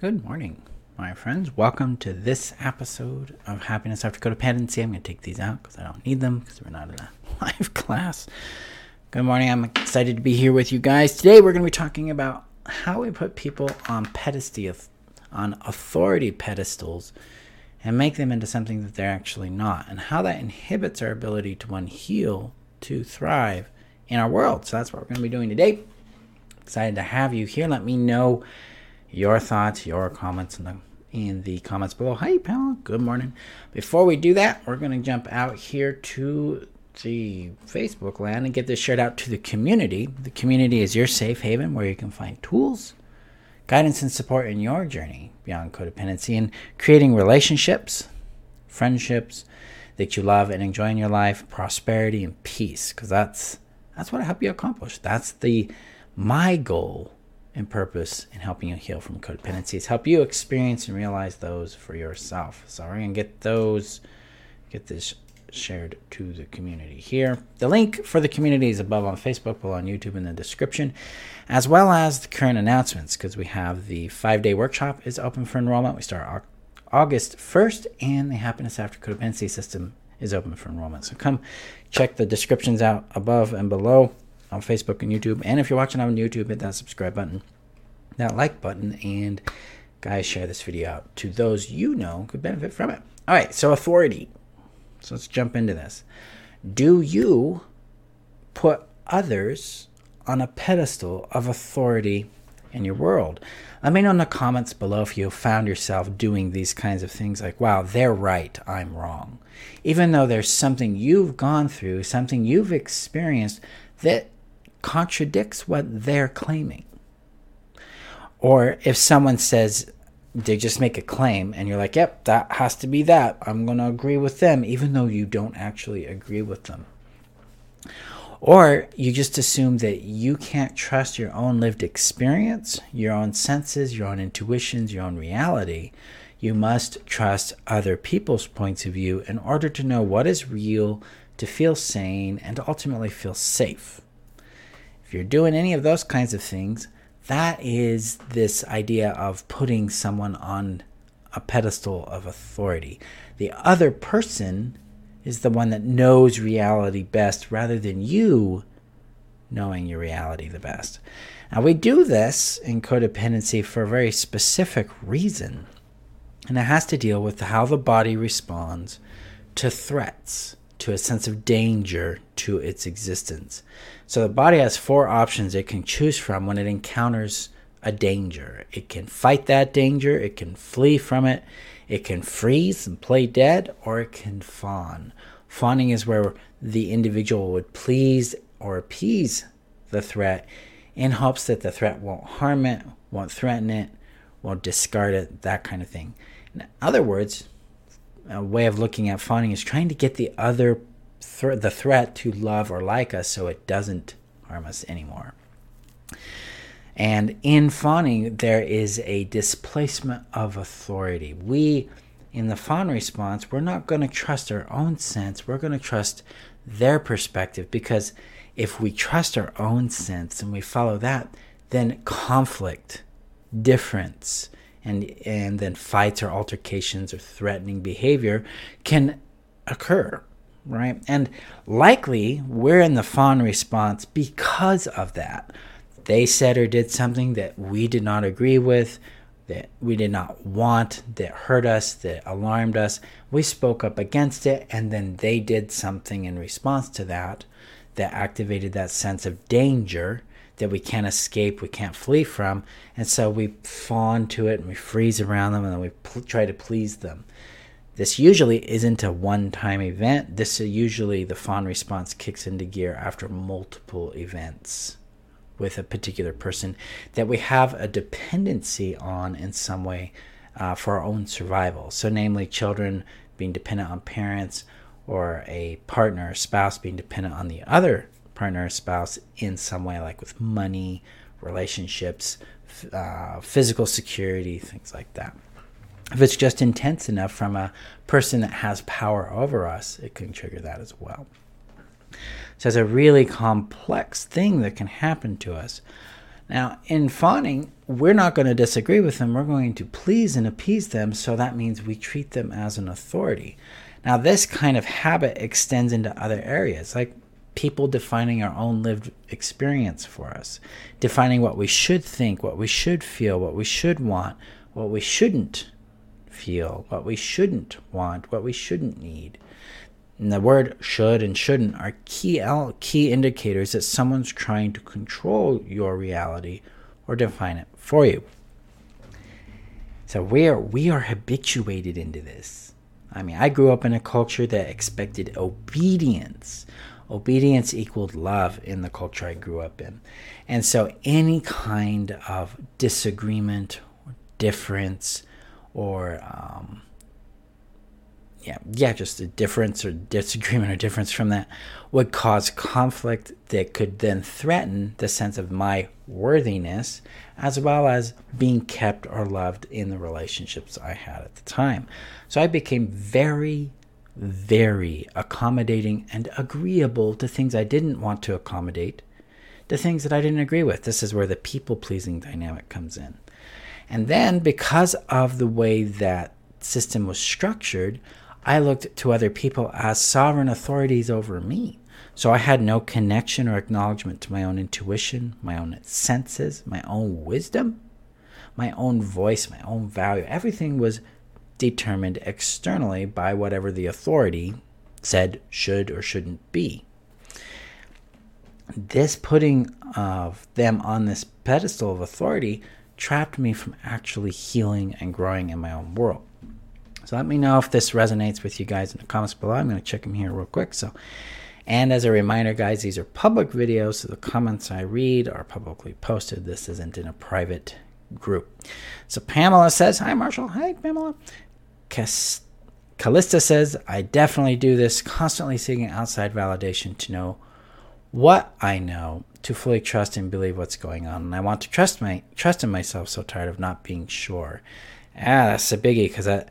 Good morning, my friends. Welcome to this episode of Happiness After Codependency. I'm going to take these out because I don't need them because we're not in a live class. Good morning. I'm excited to be here with you guys. Today we're going to be talking about how we put people on pedestal, on authority pedestals and make them into something that they're actually not, and how that inhibits our ability to one heal, to thrive in our world. So that's what we're going to be doing today. Excited to have you here. Let me know your thoughts, your comments in the in the comments below. Hi, Pamela. Good morning. Before we do that, we're going to jump out here to the Facebook land and get this shared out to the community. The community is your safe haven where you can find tools, guidance, and support in your journey beyond codependency and creating relationships, friendships that you love and enjoy in your life, prosperity and peace. Because that's that's what I help you accomplish. That's the my goal and purpose in helping you heal from codependencies. Help you experience and realize those for yourself. So we're gonna get those, get this shared to the community here. The link for the community is above on Facebook, below on YouTube in the description, as well as the current announcements because we have the five day workshop is open for enrollment. We start August 1st, and the Happiness After Codependency system is open for enrollment. So come check the descriptions out above and below on Facebook and YouTube. And if you're watching on YouTube, hit that subscribe button, that like button, and guys, share this video out to those you know could benefit from it. All right, so authority. So let's jump into this. Do you put others on a pedestal of authority in your world? Let me know in the comments below if you found yourself doing these kinds of things like, wow, they're right, I'm wrong. Even though there's something you've gone through, something you've experienced that contradicts what they're claiming. Or if someone says, they just make a claim and you're like, yep, that has to be that. I'm going to agree with them, even though you don't actually agree with them. Or you just assume that you can't trust your own lived experience, your own senses, your own intuitions, your own reality. You must trust other people's points of view in order to know what is real, to feel sane, and to ultimately feel safe. If you're doing any of those kinds of things, that is this idea of putting someone on a pedestal of authority. The other person is the one that knows reality best rather than you knowing your reality the best. Now, we do this in codependency for a very specific reason, and it has to deal with how the body responds to threats to a sense of danger to its existence. So the body has four options it can choose from when it encounters a danger. It can fight that danger, it can flee from it, it can freeze and play dead, or it can fawn. Fawning is where the individual would please or appease the threat in hopes that the threat won't harm it, won't threaten it, won't discard it, that kind of thing. In other words, a way of looking at fawning is trying to get the other th- the threat to love or like us so it doesn't harm us anymore. And in fawning, there is a displacement of authority. We, in the fawn response, we're not going to trust our own sense. We're going to trust their perspective because if we trust our own sense and we follow that, then conflict, difference, and and then fights or altercations or threatening behavior can occur right? And likely we're in the fawn response because of that. They said or did something that we did not agree with that we did not want that hurt us that alarmed us. We spoke up against it and then they did something in response to that that activated that sense of danger that we can't escape, we can't flee from, and so we fawn to it and we freeze around them and then we pl- try to please them. This usually isn't a one time event. This is usually the fawn response kicks into gear after multiple events with a particular person that we have a dependency on in some way uh, for our own survival. So, namely, children being dependent on parents or a partner or spouse being dependent on the other partner or spouse in some way, like with money, relationships, uh, physical security, things like that. If it's just intense enough from a person that has power over us, it can trigger that as well. So it's a really complex thing that can happen to us. Now, in fawning, we're not going to disagree with them. We're going to please and appease them. So that means we treat them as an authority. Now, this kind of habit extends into other areas, like people defining our own lived experience for us, defining what we should think, what we should feel, what we should want, what we shouldn't feel, what we shouldn't want, what we shouldn't need. And the word should and shouldn't are key key indicators that someone's trying to control your reality or define it for you. So we are we are habituated into this. I mean, I grew up in a culture that expected obedience. Obedience equaled love in the culture I grew up in. And so any kind of disagreement or difference or um, yeah, yeah, just a difference or disagreement or difference from that would cause conflict that could then threaten the sense of my worthiness as well as being kept or loved in the relationships I had at the time. So I became very, very accommodating and agreeable to things I didn't want to accommodate, to things that I didn't agree with. This is where the people pleasing dynamic comes in. And then because of the way that system was structured, I looked to other people as sovereign authorities over me. So I had no connection or acknowledgement to my own intuition, my own senses, my own wisdom, my own voice, my own value. Everything was determined externally by whatever the authority said should or shouldn't be. This putting of them on this pedestal of authority trapped me from actually healing and growing in my own world. So let me know if this resonates with you guys in the comments below. I'm going to check them here real quick. So, and as a reminder, guys, these are public videos, so the comments I read are publicly posted. This isn't in a private group. So Pamela says, "Hi, Marshall. Hi, Pamela." Callista says, "I definitely do this, constantly seeking outside validation to know what I know, to fully trust and believe what's going on, and I want to trust my trust in myself. So tired of not being sure." Ah, that's a biggie because that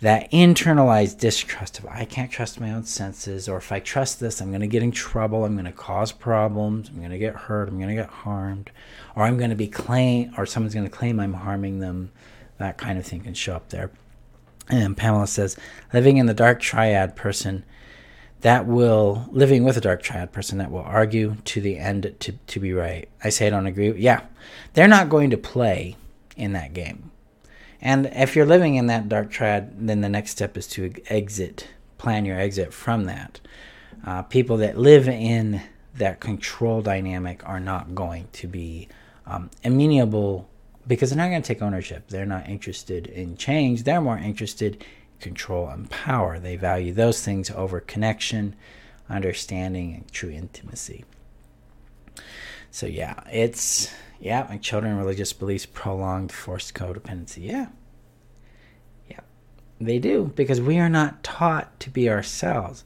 that internalized distrust of I can't trust my own senses, or if I trust this, I'm going to get in trouble, I'm going to cause problems, I'm going to get hurt, I'm going to get harmed, or I'm going to be claim, or someone's going to claim I'm harming them. That kind of thing can show up there. And Pamela says, living in the dark triad person that will living with a dark triad person that will argue to the end to, to be right. I say I don't agree. Yeah, they're not going to play in that game and if you're living in that dark triad, then the next step is to exit, plan your exit from that. Uh, people that live in that control dynamic are not going to be um, amenable because they're not going to take ownership. They're not interested in change. They're more interested in control and power. They value those things over connection, understanding, and true intimacy. So, yeah, it's yeah, my children, religious beliefs, prolonged forced codependency. Yeah. Yeah. They do because we are not taught to be ourselves.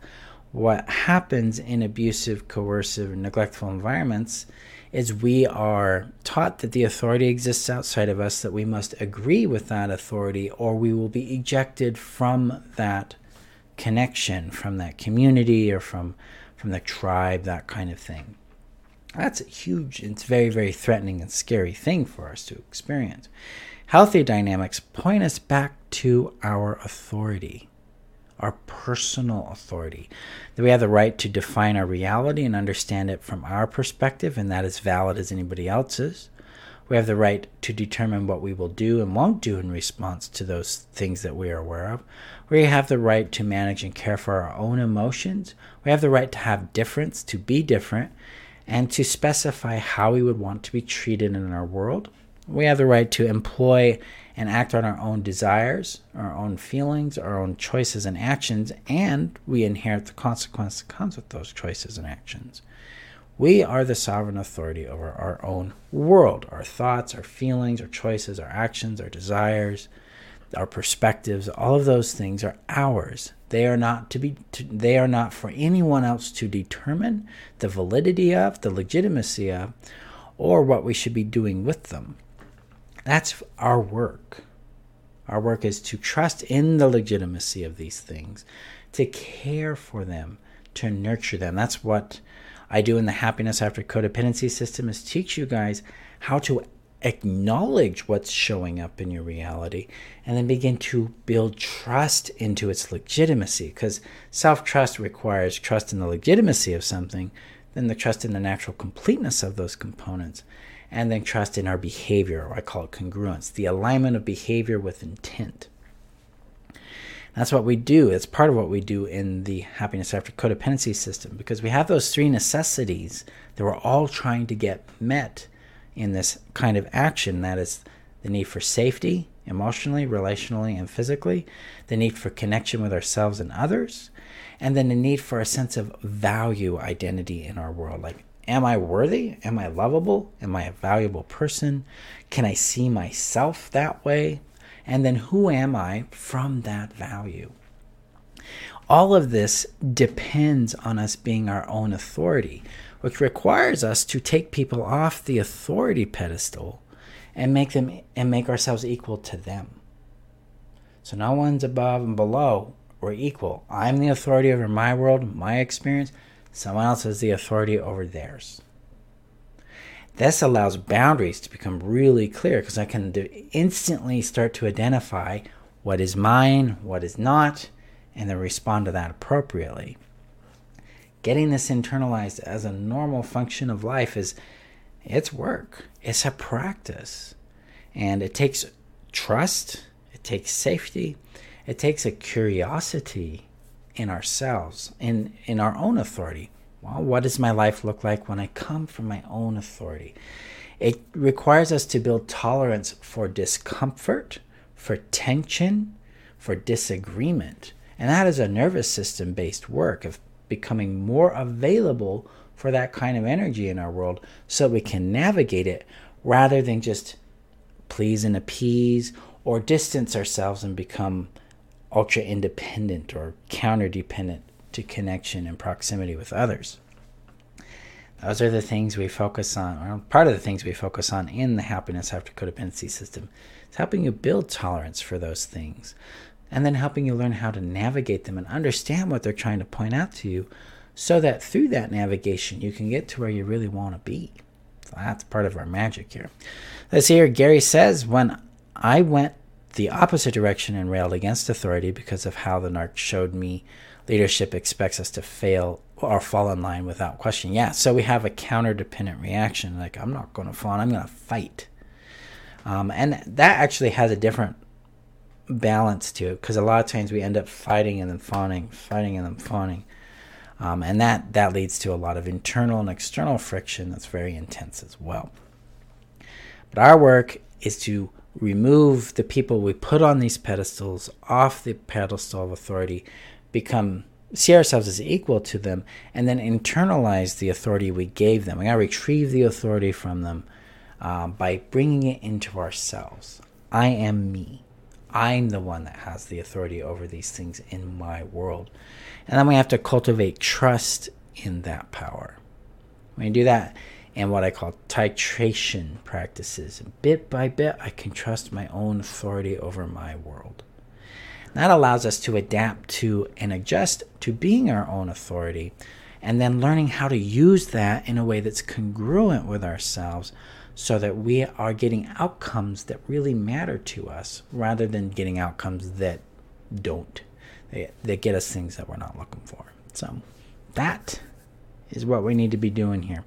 What happens in abusive, coercive, neglectful environments is we are taught that the authority exists outside of us, that we must agree with that authority, or we will be ejected from that connection, from that community, or from, from the tribe, that kind of thing. That's a huge, it's very, very threatening and scary thing for us to experience. Healthy dynamics point us back to our authority, our personal authority. That we have the right to define our reality and understand it from our perspective, and that is valid as anybody else's. We have the right to determine what we will do and won't do in response to those things that we are aware of. We have the right to manage and care for our own emotions. We have the right to have difference, to be different, and to specify how we would want to be treated in our world. We have the right to employ and act on our own desires, our own feelings, our own choices and actions, and we inherit the consequence that comes with those choices and actions. We are the sovereign authority over our own world, our thoughts, our feelings, our choices, our actions, our desires, our perspectives, all of those things are ours. They are not to be to, they are not for anyone else to determine the validity of, the legitimacy of, or what we should be doing with them. That's our work. Our work is to trust in the legitimacy of these things, to care for them, to nurture them. That's what I do in the happiness after codependency system is teach you guys how to acknowledge what's showing up in your reality and then begin to build trust into its legitimacy because self-trust requires trust in the legitimacy of something then the trust in the natural completeness of those components and then trust in our behavior or i call it congruence the alignment of behavior with intent that's what we do it's part of what we do in the happiness after codependency system because we have those three necessities that we're all trying to get met in this kind of action that is the need for safety, emotionally, relationally, and physically, the need for connection with ourselves and others, and then the need for a sense of value identity in our world. Like, am I worthy? Am I lovable? Am I a valuable person? Can I see myself that way? And then who am I from that value? All of this depends on us being our own authority which requires us to take people off the authority pedestal and make them and make ourselves equal to them. So no one's above and below. We're equal. I'm the authority over my world, my experience. Someone else has the authority over theirs. This allows boundaries to become really clear because I can instantly start to identify what is mine, what is not, and then respond to that appropriately. Getting this internalized as a normal function of life is it's work. It's a practice. And it takes trust it takes safety it takes a curiosity in ourselves in in our own authority. Well what does my life look like when i come from my own authority? It requires us to build tolerance for discomfort for tension for disagreement. And that is a nervous system based work of becoming more available for that kind of energy in our world so we can navigate it rather than just please and appease or distance ourselves and become ultra independent or counter dependent to connection and proximity with others. Those are the things we focus on, or part of the things we focus on in the happiness after codependency system. It's helping you build tolerance for those things and then helping you learn how to navigate them and understand what they're trying to point out to you so that through that navigation you can get to where you really want to be. So that's part of our magic here. Let's here. Gary says, When I went the opposite direction and railed against authority because of how the narc showed me leadership expects us to fail or fall in line without question. Yeah, so we have a counter dependent reaction like, I'm not going to fall, I'm going to fight. Um, and that actually has a different balance to it because a lot of times we end up fighting and then fawning, fighting and then fawning. Um, and that, that leads to a lot of internal and external friction that's very intense as well. But our work is to remove the people we put on these pedestals off the pedestal of authority, become see ourselves as equal to them, and then internalize the authority we gave them. We gotta retrieve the authority from them um, by bringing it into ourselves. I am me. I'm the one that has the authority over these things in my world. And then we have to cultivate trust in that power. When you do that in what I call titration practices, bit by bit, I can trust my own authority over my world. That allows us to adapt to and adjust to being our own authority and then learning how to use that in a way that's congruent with ourselves so that we are getting outcomes that really matter to us rather than getting outcomes that don't. They get us things that we're not looking for. So that is what we need to be doing here.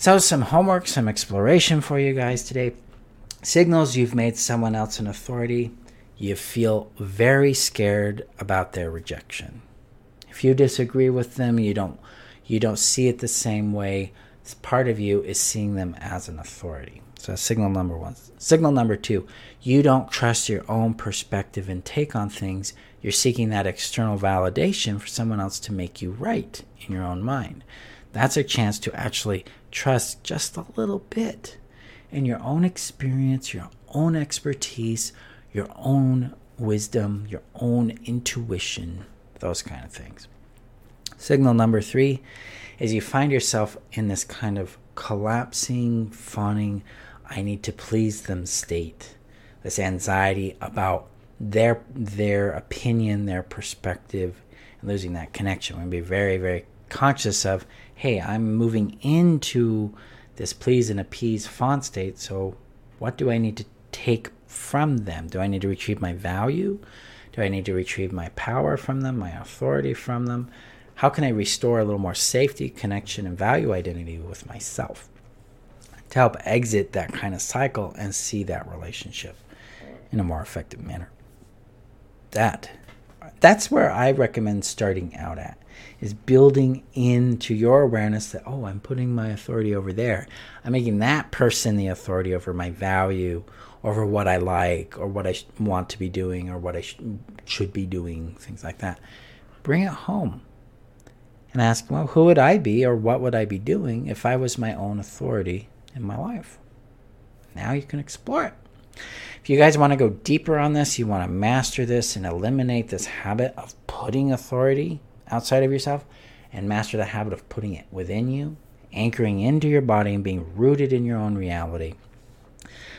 So, some homework, some exploration for you guys today. Signals you've made someone else an authority. You feel very scared about their rejection. If you disagree with them, you don't you don't see it the same way part of you is seeing them as an authority. So signal number one. Signal number two, you don't trust your own perspective and take on things. You're seeking that external validation for someone else to make you right in your own mind. That's a chance to actually trust just a little bit in your own experience, your own expertise, your own wisdom, your own intuition, those kind of things. Signal number three is you find yourself in this kind of collapsing, fawning, I need to please them state. This anxiety about their their opinion, their perspective, and losing that connection. We be very, very conscious of, hey, I'm moving into this please and appease fawn state. So, what do I need to take from them? Do I need to retrieve my value? Do I need to retrieve my power from them, my authority from them? How can I restore a little more safety, connection, and value identity with myself to help exit that kind of cycle and see that relationship in a more effective manner? That that's where I recommend starting out at is building into your awareness that oh i'm putting my authority over there. I'm making that person the authority over my value over what i like or what i want to be doing or what i sh- should be doing things like that. Bring it home and ask well who would i be or what would i be doing if i was my own authority in my life? Now you can explore it. If you guys want to go deeper on this, you want to master this and eliminate this habit of putting authority outside of yourself and master the habit of putting it within you, anchoring into your body and being rooted in your own reality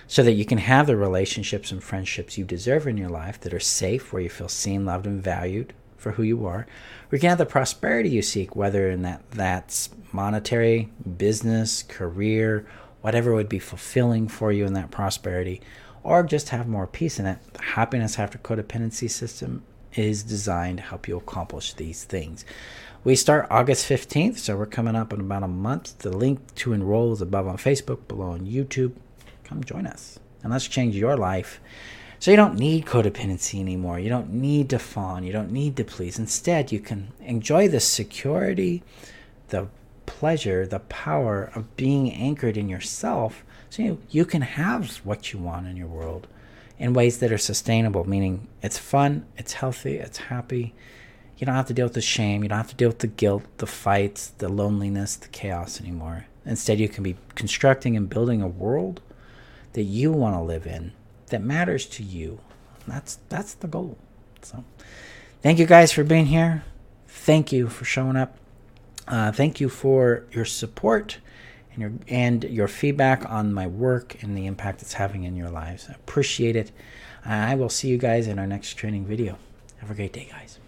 so that you can have the relationships and friendships you deserve in your life that are safe, where you feel seen, loved, and valued for who you are. We can have the prosperity you seek, whether in that that's monetary, business, career, whatever would be fulfilling for you in that prosperity, or just have more peace in it. The happiness after codependency system is designed to help you accomplish these things. We start August 15th, so we're coming up in about a month. The link to enroll is above on Facebook, below on YouTube. Come join us and let's change your life. So you don't need codependency anymore. You don't need to fawn. You don't need to please. Instead, you can enjoy the security, the pleasure, the power of being anchored in yourself so you, you can have what you want in your world in ways that are sustainable, meaning it's fun, it's healthy, it's happy. You don't have to deal with the shame, you don't have to deal with the guilt, the fights, the loneliness, the chaos anymore. Instead, you can be constructing and building a world that you want to live in that matters to you. That's that's the goal. So, thank you guys for being here. Thank you for showing up. Uh, thank you for your support and your and your feedback on my work and the impact it's having in your lives. I appreciate it. I will see you guys in our next training video. Have a great day, guys.